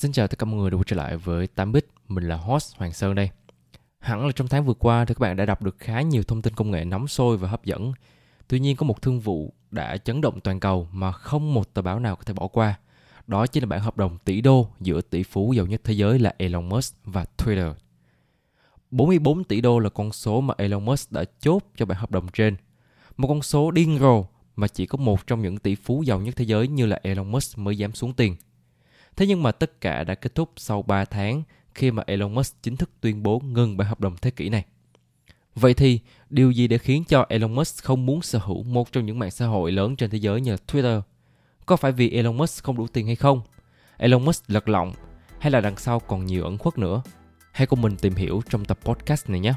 Xin chào tất cả mọi người đã quay trở lại với 8bit, mình là host Hoàng Sơn đây. Hẳn là trong tháng vừa qua thì các bạn đã đọc được khá nhiều thông tin công nghệ nóng sôi và hấp dẫn. Tuy nhiên có một thương vụ đã chấn động toàn cầu mà không một tờ báo nào có thể bỏ qua. Đó chính là bản hợp đồng tỷ đô giữa tỷ phú giàu nhất thế giới là Elon Musk và Twitter. 44 tỷ đô là con số mà Elon Musk đã chốt cho bản hợp đồng trên. Một con số điên rồ mà chỉ có một trong những tỷ phú giàu nhất thế giới như là Elon Musk mới dám xuống tiền – Thế nhưng mà tất cả đã kết thúc sau 3 tháng khi mà Elon Musk chính thức tuyên bố ngừng bản hợp đồng thế kỷ này. Vậy thì, điều gì để khiến cho Elon Musk không muốn sở hữu một trong những mạng xã hội lớn trên thế giới như Twitter? Có phải vì Elon Musk không đủ tiền hay không? Elon Musk lật lọng hay là đằng sau còn nhiều ẩn khuất nữa? Hãy cùng mình tìm hiểu trong tập podcast này nhé.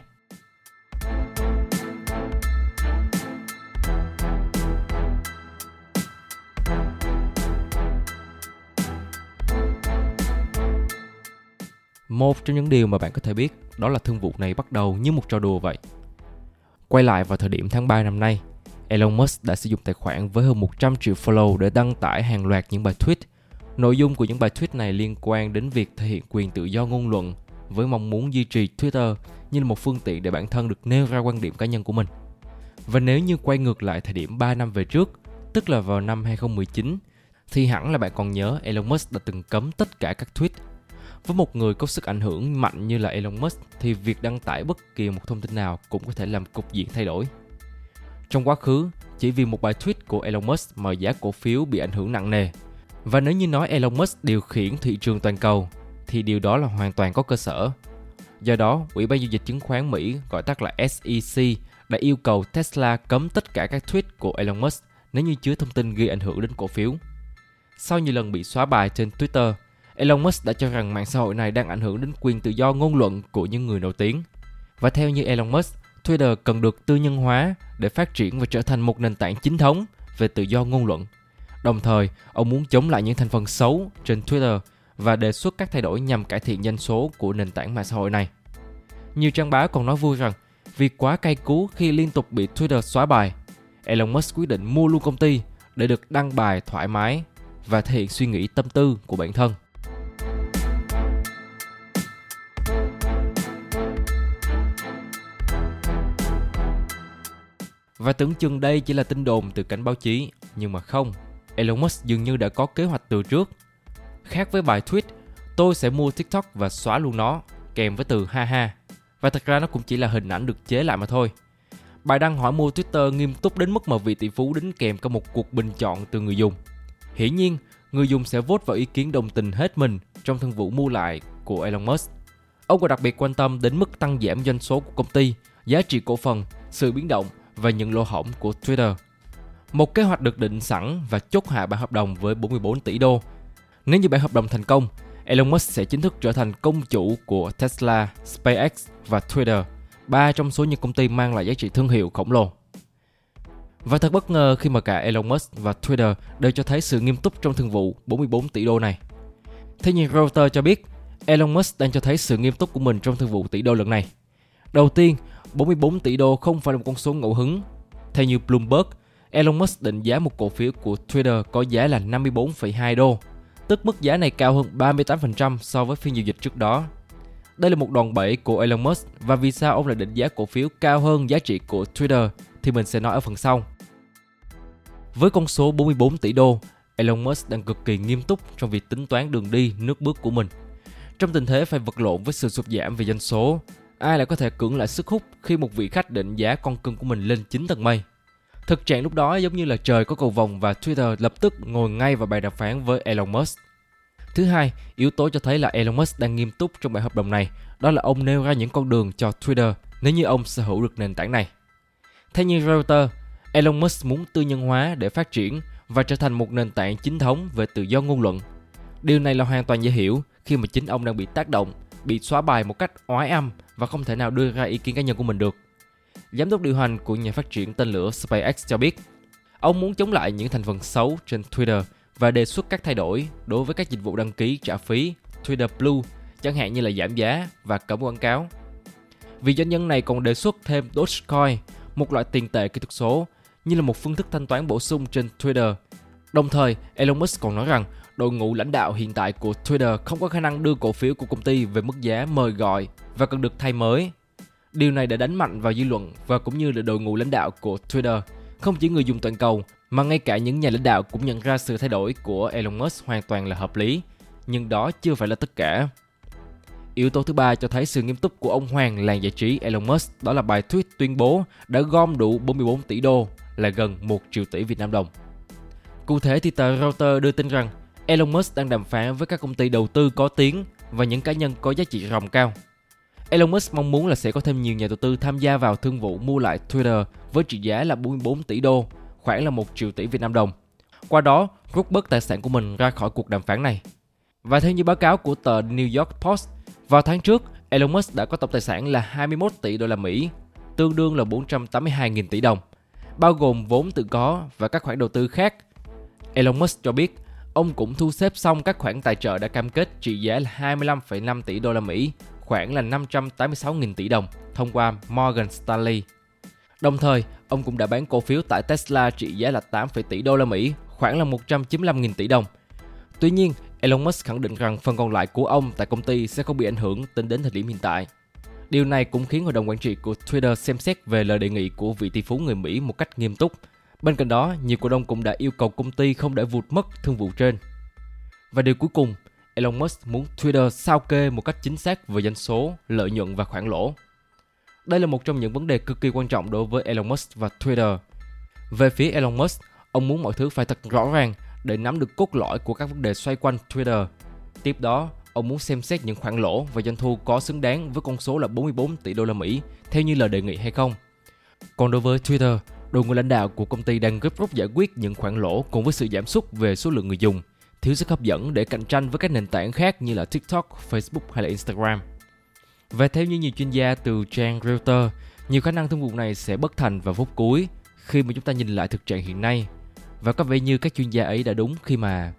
Một trong những điều mà bạn có thể biết đó là thương vụ này bắt đầu như một trò đùa vậy. Quay lại vào thời điểm tháng 3 năm nay, Elon Musk đã sử dụng tài khoản với hơn 100 triệu follow để đăng tải hàng loạt những bài tweet. Nội dung của những bài tweet này liên quan đến việc thể hiện quyền tự do ngôn luận với mong muốn duy trì Twitter như là một phương tiện để bản thân được nêu ra quan điểm cá nhân của mình. Và nếu như quay ngược lại thời điểm 3 năm về trước, tức là vào năm 2019, thì hẳn là bạn còn nhớ Elon Musk đã từng cấm tất cả các tweet với một người có sức ảnh hưởng mạnh như là Elon Musk thì việc đăng tải bất kỳ một thông tin nào cũng có thể làm cục diện thay đổi. Trong quá khứ, chỉ vì một bài tweet của Elon Musk mà giá cổ phiếu bị ảnh hưởng nặng nề. Và nếu như nói Elon Musk điều khiển thị trường toàn cầu thì điều đó là hoàn toàn có cơ sở. Do đó, Ủy ban giao dịch chứng khoán Mỹ gọi tắt là SEC đã yêu cầu Tesla cấm tất cả các tweet của Elon Musk nếu như chứa thông tin gây ảnh hưởng đến cổ phiếu. Sau nhiều lần bị xóa bài trên Twitter, Elon Musk đã cho rằng mạng xã hội này đang ảnh hưởng đến quyền tự do ngôn luận của những người nổi tiếng. Và theo như Elon Musk, Twitter cần được tư nhân hóa để phát triển và trở thành một nền tảng chính thống về tự do ngôn luận. Đồng thời, ông muốn chống lại những thành phần xấu trên Twitter và đề xuất các thay đổi nhằm cải thiện doanh số của nền tảng mạng xã hội này. Nhiều trang báo còn nói vui rằng vì quá cay cú khi liên tục bị Twitter xóa bài, Elon Musk quyết định mua luôn công ty để được đăng bài thoải mái và thể hiện suy nghĩ tâm tư của bản thân. Và tưởng chừng đây chỉ là tin đồn từ cảnh báo chí, nhưng mà không. Elon Musk dường như đã có kế hoạch từ trước. Khác với bài tweet, tôi sẽ mua TikTok và xóa luôn nó, kèm với từ ha ha. Và thật ra nó cũng chỉ là hình ảnh được chế lại mà thôi. Bài đăng hỏi mua Twitter nghiêm túc đến mức mà vị tỷ phú đính kèm cả một cuộc bình chọn từ người dùng. Hiển nhiên, người dùng sẽ vote vào ý kiến đồng tình hết mình trong thương vụ mua lại của Elon Musk. Ông còn đặc biệt quan tâm đến mức tăng giảm doanh số của công ty, giá trị cổ phần, sự biến động và những lỗ hổng của Twitter. Một kế hoạch được định sẵn và chốt hạ bản hợp đồng với 44 tỷ đô. Nếu như bản hợp đồng thành công, Elon Musk sẽ chính thức trở thành công chủ của Tesla, SpaceX và Twitter, ba trong số những công ty mang lại giá trị thương hiệu khổng lồ. Và thật bất ngờ khi mà cả Elon Musk và Twitter đều cho thấy sự nghiêm túc trong thương vụ 44 tỷ đô này. Thế nhưng Reuters cho biết, Elon Musk đang cho thấy sự nghiêm túc của mình trong thương vụ tỷ đô lần này. Đầu tiên, 44 tỷ đô không phải là một con số ngẫu hứng. Theo như Bloomberg, Elon Musk định giá một cổ phiếu của Twitter có giá là 54,2 đô, tức mức giá này cao hơn 38% so với phiên giao dịch trước đó. Đây là một đòn bẩy của Elon Musk và vì sao ông lại định giá cổ phiếu cao hơn giá trị của Twitter thì mình sẽ nói ở phần sau. Với con số 44 tỷ đô, Elon Musk đang cực kỳ nghiêm túc trong việc tính toán đường đi, nước bước của mình. Trong tình thế phải vật lộn với sự sụt giảm về doanh số, ai lại có thể cưỡng lại sức hút khi một vị khách định giá con cưng của mình lên 9 tầng mây. Thực trạng lúc đó giống như là trời có cầu vồng và Twitter lập tức ngồi ngay vào bài đàm phán với Elon Musk. Thứ hai, yếu tố cho thấy là Elon Musk đang nghiêm túc trong bài hợp đồng này, đó là ông nêu ra những con đường cho Twitter nếu như ông sở hữu được nền tảng này. Theo như Reuters, Elon Musk muốn tư nhân hóa để phát triển và trở thành một nền tảng chính thống về tự do ngôn luận. Điều này là hoàn toàn dễ hiểu khi mà chính ông đang bị tác động, bị xóa bài một cách oái âm và không thể nào đưa ra ý kiến cá nhân của mình được. Giám đốc điều hành của nhà phát triển tên lửa SpaceX cho biết, ông muốn chống lại những thành phần xấu trên Twitter và đề xuất các thay đổi đối với các dịch vụ đăng ký trả phí Twitter Blue, chẳng hạn như là giảm giá và cấm quảng cáo. Vì doanh nhân này còn đề xuất thêm Dogecoin, một loại tiền tệ kỹ thuật số, như là một phương thức thanh toán bổ sung trên Twitter. Đồng thời, Elon Musk còn nói rằng đội ngũ lãnh đạo hiện tại của Twitter không có khả năng đưa cổ phiếu của công ty về mức giá mời gọi và cần được thay mới. Điều này đã đánh mạnh vào dư luận và cũng như là đội ngũ lãnh đạo của Twitter. Không chỉ người dùng toàn cầu, mà ngay cả những nhà lãnh đạo cũng nhận ra sự thay đổi của Elon Musk hoàn toàn là hợp lý. Nhưng đó chưa phải là tất cả. Yếu tố thứ ba cho thấy sự nghiêm túc của ông hoàng làng giải trí Elon Musk, đó là bài tweet tuyên bố đã gom đủ 44 tỷ đô, là gần 1 triệu tỷ Việt Nam đồng. Cụ thể thì tờ Reuters đưa tin rằng Elon Musk đang đàm phán với các công ty đầu tư có tiếng và những cá nhân có giá trị ròng cao. Elon Musk mong muốn là sẽ có thêm nhiều nhà đầu tư tham gia vào thương vụ mua lại Twitter với trị giá là 44 tỷ đô, khoảng là 1 triệu tỷ Việt Nam đồng. Qua đó, rút bớt tài sản của mình ra khỏi cuộc đàm phán này. Và theo như báo cáo của tờ New York Post, vào tháng trước, Elon Musk đã có tổng tài sản là 21 tỷ đô la Mỹ, tương đương là 482.000 tỷ đồng, bao gồm vốn tự có và các khoản đầu tư khác. Elon Musk cho biết ông cũng thu xếp xong các khoản tài trợ đã cam kết trị giá là 25,5 tỷ đô la Mỹ, khoảng là 586.000 tỷ đồng thông qua Morgan Stanley. Đồng thời, ông cũng đã bán cổ phiếu tại Tesla trị giá là 8, tỷ đô la Mỹ, khoảng là 195.000 tỷ đồng. Tuy nhiên, Elon Musk khẳng định rằng phần còn lại của ông tại công ty sẽ không bị ảnh hưởng tính đến thời điểm hiện tại. Điều này cũng khiến hội đồng quản trị của Twitter xem xét về lời đề nghị của vị tỷ phú người Mỹ một cách nghiêm túc. Bên cạnh đó, nhiều cổ đông cũng đã yêu cầu công ty không để vụt mất thương vụ trên. Và điều cuối cùng, Elon Musk muốn Twitter sao kê một cách chính xác về doanh số, lợi nhuận và khoản lỗ. Đây là một trong những vấn đề cực kỳ quan trọng đối với Elon Musk và Twitter. Về phía Elon Musk, ông muốn mọi thứ phải thật rõ ràng để nắm được cốt lõi của các vấn đề xoay quanh Twitter. Tiếp đó, ông muốn xem xét những khoản lỗ và doanh thu có xứng đáng với con số là 44 tỷ đô la Mỹ theo như lời đề nghị hay không. Còn đối với Twitter, đội ngũ lãnh đạo của công ty đang gấp rút giải quyết những khoản lỗ cùng với sự giảm sút về số lượng người dùng, thiếu sức hấp dẫn để cạnh tranh với các nền tảng khác như là TikTok, Facebook hay là Instagram. Và theo như nhiều chuyên gia từ trang Reuters, nhiều khả năng thương vụ này sẽ bất thành vào phút cuối khi mà chúng ta nhìn lại thực trạng hiện nay và có vẻ như các chuyên gia ấy đã đúng khi mà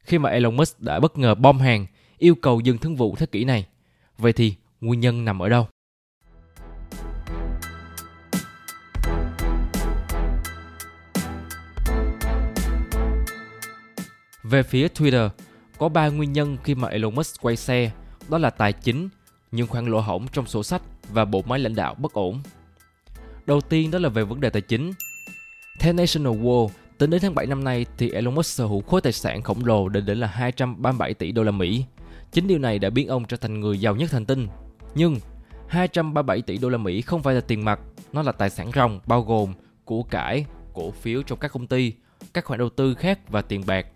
khi mà Elon Musk đã bất ngờ bom hàng yêu cầu dừng thương vụ thế kỷ này. Vậy thì nguyên nhân nằm ở đâu? Về phía Twitter, có 3 nguyên nhân khi mà Elon Musk quay xe, đó là tài chính, những khoản lỗ hổng trong sổ sách và bộ máy lãnh đạo bất ổn. Đầu tiên đó là về vấn đề tài chính. Theo National World, Tính đến tháng 7 năm nay thì Elon Musk sở hữu khối tài sản khổng lồ đến đến là 237 tỷ đô la Mỹ. Chính điều này đã biến ông trở thành người giàu nhất hành tinh. Nhưng 237 tỷ đô la Mỹ không phải là tiền mặt, nó là tài sản ròng bao gồm của cải, cổ phiếu trong các công ty, các khoản đầu tư khác và tiền bạc.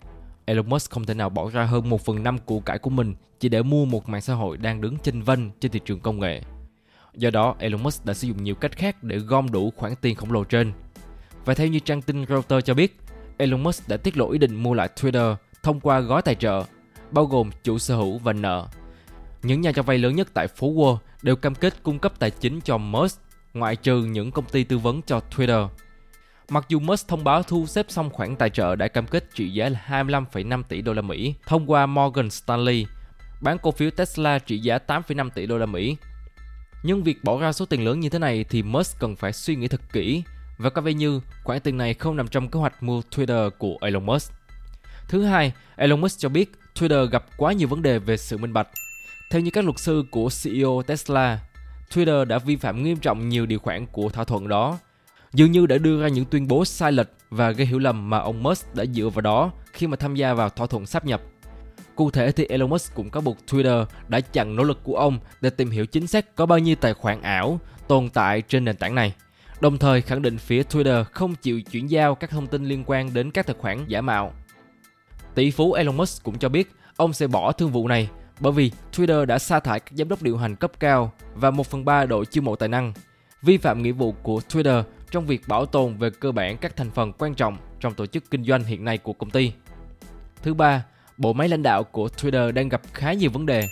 Elon Musk không thể nào bỏ ra hơn 1 phần 5 của cải của mình chỉ để mua một mạng xã hội đang đứng chênh vênh trên thị trường công nghệ. Do đó, Elon Musk đã sử dụng nhiều cách khác để gom đủ khoản tiền khổng lồ trên. Và theo như trang tin Reuters cho biết, Elon Musk đã tiết lộ ý định mua lại Twitter thông qua gói tài trợ, bao gồm chủ sở hữu và nợ. Những nhà cho vay lớn nhất tại phố Wall đều cam kết cung cấp tài chính cho Musk, ngoại trừ những công ty tư vấn cho Twitter. Mặc dù Musk thông báo thu xếp xong khoản tài trợ đã cam kết trị giá là 25,5 tỷ đô la Mỹ thông qua Morgan Stanley, bán cổ phiếu Tesla trị giá 8,5 tỷ đô la Mỹ. Nhưng việc bỏ ra số tiền lớn như thế này thì Musk cần phải suy nghĩ thật kỹ và có vẻ như khoản tiền này không nằm trong kế hoạch mua Twitter của Elon Musk. Thứ hai, Elon Musk cho biết Twitter gặp quá nhiều vấn đề về sự minh bạch. Theo như các luật sư của CEO Tesla, Twitter đã vi phạm nghiêm trọng nhiều điều khoản của thỏa thuận đó, dường như đã đưa ra những tuyên bố sai lệch và gây hiểu lầm mà ông Musk đã dựa vào đó khi mà tham gia vào thỏa thuận sáp nhập. Cụ thể thì Elon Musk cũng có buộc Twitter đã chặn nỗ lực của ông để tìm hiểu chính xác có bao nhiêu tài khoản ảo tồn tại trên nền tảng này đồng thời khẳng định phía Twitter không chịu chuyển giao các thông tin liên quan đến các tài khoản giả mạo. Tỷ phú Elon Musk cũng cho biết ông sẽ bỏ thương vụ này bởi vì Twitter đã sa thải các giám đốc điều hành cấp cao và 1 phần 3 đội chiêu mộ tài năng, vi phạm nghĩa vụ của Twitter trong việc bảo tồn về cơ bản các thành phần quan trọng trong tổ chức kinh doanh hiện nay của công ty. Thứ ba, bộ máy lãnh đạo của Twitter đang gặp khá nhiều vấn đề.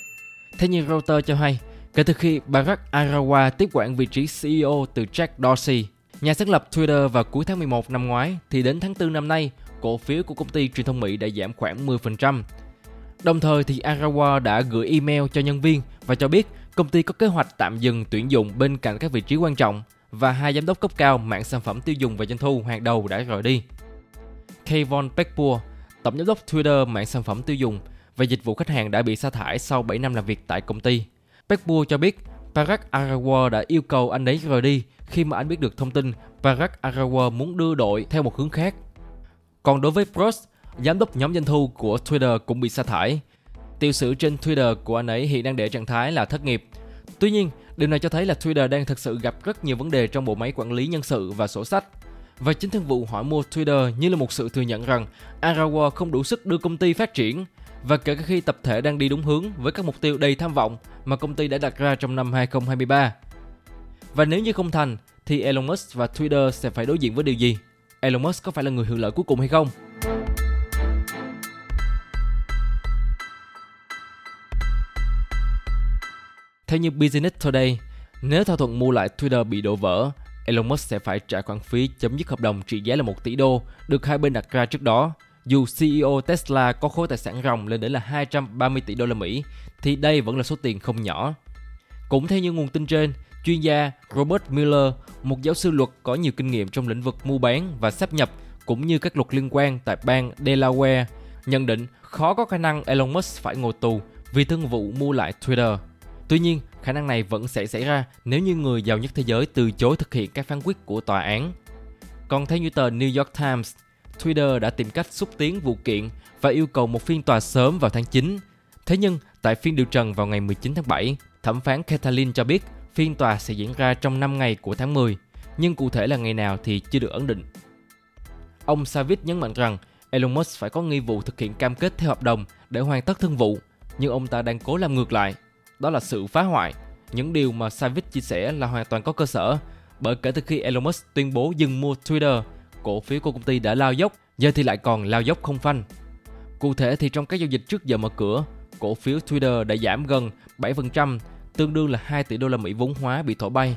Thế nhưng Reuters cho hay, kể từ khi Barack Arawa tiếp quản vị trí CEO từ Jack Dorsey, nhà sáng lập Twitter vào cuối tháng 11 năm ngoái, thì đến tháng 4 năm nay, cổ phiếu của công ty truyền thông Mỹ đã giảm khoảng 10%. Đồng thời thì Arawa đã gửi email cho nhân viên và cho biết công ty có kế hoạch tạm dừng tuyển dụng bên cạnh các vị trí quan trọng và hai giám đốc cấp cao mạng sản phẩm tiêu dùng và doanh thu hàng đầu đã rời đi. Kayvon Peckpour, tổng giám đốc Twitter mạng sản phẩm tiêu dùng và dịch vụ khách hàng đã bị sa thải sau 7 năm làm việc tại công ty. Peckpour cho biết Parag Agrawal đã yêu cầu anh ấy rời đi khi mà anh biết được thông tin Parag Agrawal muốn đưa đội theo một hướng khác. Còn đối với Prost, giám đốc nhóm doanh thu của Twitter cũng bị sa thải. Tiểu sử trên Twitter của anh ấy hiện đang để trạng thái là thất nghiệp. Tuy nhiên, điều này cho thấy là Twitter đang thực sự gặp rất nhiều vấn đề trong bộ máy quản lý nhân sự và sổ sách. Và chính thương vụ hỏi mua Twitter như là một sự thừa nhận rằng Arawa không đủ sức đưa công ty phát triển và kể cả khi tập thể đang đi đúng hướng với các mục tiêu đầy tham vọng mà công ty đã đặt ra trong năm 2023. Và nếu như không thành thì Elon Musk và Twitter sẽ phải đối diện với điều gì? Elon Musk có phải là người hưởng lợi cuối cùng hay không? Theo như Business Today, nếu thỏa thuận mua lại Twitter bị đổ vỡ, Elon Musk sẽ phải trả khoản phí chấm dứt hợp đồng trị giá là 1 tỷ đô được hai bên đặt ra trước đó. Dù CEO Tesla có khối tài sản ròng lên đến là 230 tỷ đô la Mỹ, thì đây vẫn là số tiền không nhỏ. Cũng theo như nguồn tin trên, chuyên gia Robert Miller, một giáo sư luật có nhiều kinh nghiệm trong lĩnh vực mua bán và sáp nhập cũng như các luật liên quan tại bang Delaware, nhận định khó có khả năng Elon Musk phải ngồi tù vì thương vụ mua lại Twitter. Tuy nhiên, khả năng này vẫn sẽ xảy ra nếu như người giàu nhất thế giới từ chối thực hiện các phán quyết của tòa án. Còn theo như tờ New York Times, Twitter đã tìm cách xúc tiến vụ kiện và yêu cầu một phiên tòa sớm vào tháng 9. Thế nhưng, tại phiên điều trần vào ngày 19 tháng 7, thẩm phán Kathleen cho biết phiên tòa sẽ diễn ra trong 5 ngày của tháng 10, nhưng cụ thể là ngày nào thì chưa được ấn định. Ông Savit nhấn mạnh rằng Elon Musk phải có nghi vụ thực hiện cam kết theo hợp đồng để hoàn tất thương vụ, nhưng ông ta đang cố làm ngược lại đó là sự phá hoại. Những điều mà Savage chia sẻ là hoàn toàn có cơ sở, bởi kể từ khi Elon Musk tuyên bố dừng mua Twitter, cổ phiếu của công ty đã lao dốc, giờ thì lại còn lao dốc không phanh. Cụ thể thì trong các giao dịch trước giờ mở cửa, cổ phiếu Twitter đã giảm gần 7%, tương đương là 2 tỷ đô la Mỹ vốn hóa bị thổi bay.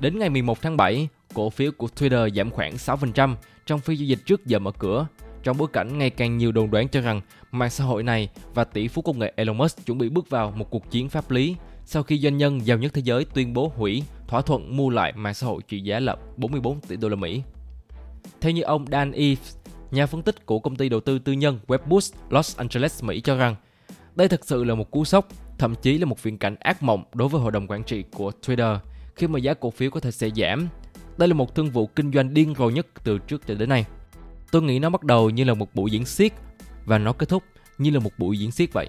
Đến ngày 11 tháng 7, cổ phiếu của Twitter giảm khoảng 6% trong phiên giao dịch trước giờ mở cửa, trong bối cảnh ngày càng nhiều đồn đoán cho rằng mạng xã hội này và tỷ phú công nghệ Elon Musk chuẩn bị bước vào một cuộc chiến pháp lý sau khi doanh nhân giàu nhất thế giới tuyên bố hủy thỏa thuận mua lại mạng xã hội trị giá là 44 tỷ đô la Mỹ. Theo như ông Dan Eves, nhà phân tích của công ty đầu tư tư nhân Webboost Los Angeles, Mỹ cho rằng đây thực sự là một cú sốc, thậm chí là một viễn cảnh ác mộng đối với hội đồng quản trị của Twitter khi mà giá cổ phiếu có thể sẽ giảm. Đây là một thương vụ kinh doanh điên rồ nhất từ trước cho đến nay. Tôi nghĩ nó bắt đầu như là một buổi diễn xiết và nó kết thúc như là một buổi diễn xiết vậy.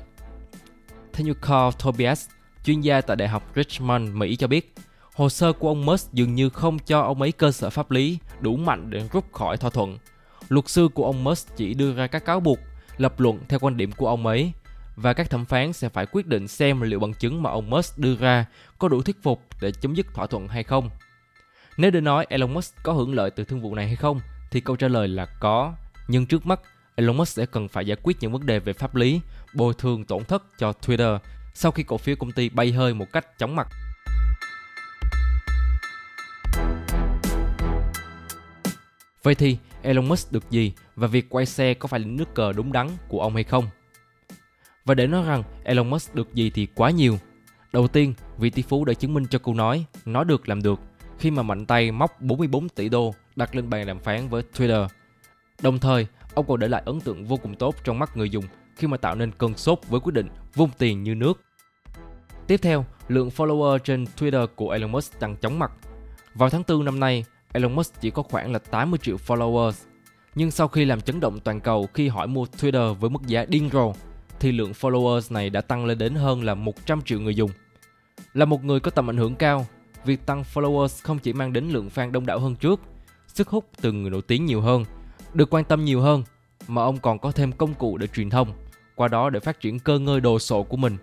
Theo như Carl Tobias, chuyên gia tại Đại học Richmond, Mỹ cho biết, hồ sơ của ông Musk dường như không cho ông ấy cơ sở pháp lý đủ mạnh để rút khỏi thỏa thuận. Luật sư của ông Musk chỉ đưa ra các cáo buộc, lập luận theo quan điểm của ông ấy và các thẩm phán sẽ phải quyết định xem liệu bằng chứng mà ông Musk đưa ra có đủ thuyết phục để chấm dứt thỏa thuận hay không. Nếu để nói Elon Musk có hưởng lợi từ thương vụ này hay không, thì câu trả lời là có. Nhưng trước mắt, Elon Musk sẽ cần phải giải quyết những vấn đề về pháp lý, bồi thường tổn thất cho Twitter sau khi cổ phiếu công ty bay hơi một cách chóng mặt. Vậy thì Elon Musk được gì và việc quay xe có phải là nước cờ đúng đắn của ông hay không? Và để nói rằng Elon Musk được gì thì quá nhiều. Đầu tiên, vị tỷ phú đã chứng minh cho câu nói nói được làm được khi mà mạnh tay móc 44 tỷ đô đặt lên bàn đàm phán với Twitter. Đồng thời, ông còn để lại ấn tượng vô cùng tốt trong mắt người dùng khi mà tạo nên cơn sốt với quyết định vung tiền như nước. Tiếp theo, lượng follower trên Twitter của Elon Musk tăng chóng mặt. Vào tháng 4 năm nay, Elon Musk chỉ có khoảng là 80 triệu followers. Nhưng sau khi làm chấn động toàn cầu khi hỏi mua Twitter với mức giá điên rồ, thì lượng followers này đã tăng lên đến hơn là 100 triệu người dùng. Là một người có tầm ảnh hưởng cao, việc tăng followers không chỉ mang đến lượng fan đông đảo hơn trước, sức hút từ người nổi tiếng nhiều hơn, được quan tâm nhiều hơn, mà ông còn có thêm công cụ để truyền thông, qua đó để phát triển cơ ngơi đồ sộ của mình.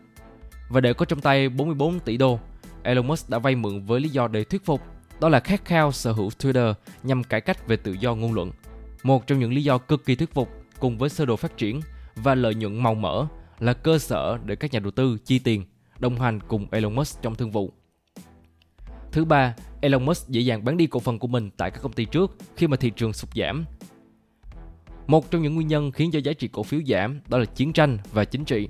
Và để có trong tay 44 tỷ đô, Elon Musk đã vay mượn với lý do để thuyết phục, đó là khát khao sở hữu Twitter nhằm cải cách về tự do ngôn luận. Một trong những lý do cực kỳ thuyết phục cùng với sơ đồ phát triển và lợi nhuận màu mỡ là cơ sở để các nhà đầu tư chi tiền đồng hành cùng Elon Musk trong thương vụ. Thứ ba, Elon Musk dễ dàng bán đi cổ phần của mình tại các công ty trước khi mà thị trường sụt giảm. Một trong những nguyên nhân khiến cho giá trị cổ phiếu giảm đó là chiến tranh và chính trị.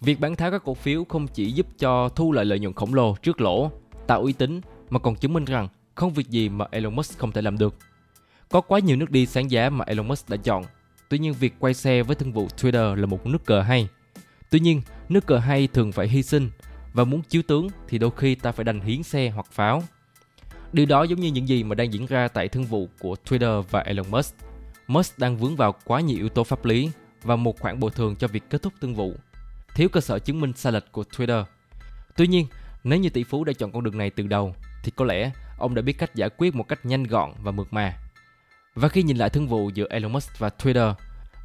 Việc bán tháo các cổ phiếu không chỉ giúp cho thu lại lợi nhuận khổng lồ trước lỗ, tạo uy tín mà còn chứng minh rằng không việc gì mà Elon Musk không thể làm được. Có quá nhiều nước đi sáng giá mà Elon Musk đã chọn. Tuy nhiên việc quay xe với thương vụ Twitter là một nước cờ hay. Tuy nhiên, nước cờ hay thường phải hy sinh và muốn chiếu tướng thì đôi khi ta phải đành hiến xe hoặc pháo. Điều đó giống như những gì mà đang diễn ra tại thương vụ của Twitter và Elon Musk. Musk đang vướng vào quá nhiều yếu tố pháp lý và một khoản bồi thường cho việc kết thúc thương vụ. Thiếu cơ sở chứng minh sai lệch của Twitter. Tuy nhiên, nếu như tỷ phú đã chọn con đường này từ đầu, thì có lẽ ông đã biết cách giải quyết một cách nhanh gọn và mượt mà. Và khi nhìn lại thương vụ giữa Elon Musk và Twitter,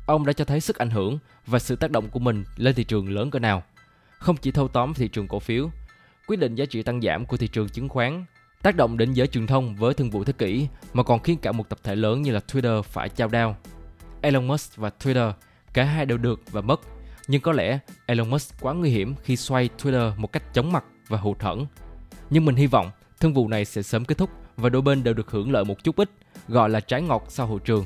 ông đã cho thấy sức ảnh hưởng và sự tác động của mình lên thị trường lớn cỡ nào. Không chỉ thâu tóm thị trường cổ phiếu, quyết định giá trị tăng giảm của thị trường chứng khoán, tác động đến giới truyền thông với thương vụ thế kỷ mà còn khiến cả một tập thể lớn như là Twitter phải trao đao. Elon Musk và Twitter cả hai đều được và mất, nhưng có lẽ Elon Musk quá nguy hiểm khi xoay Twitter một cách chóng mặt và hụt hẫng. Nhưng mình hy vọng thương vụ này sẽ sớm kết thúc và đôi bên đều được hưởng lợi một chút ít, gọi là trái ngọt sau hậu trường.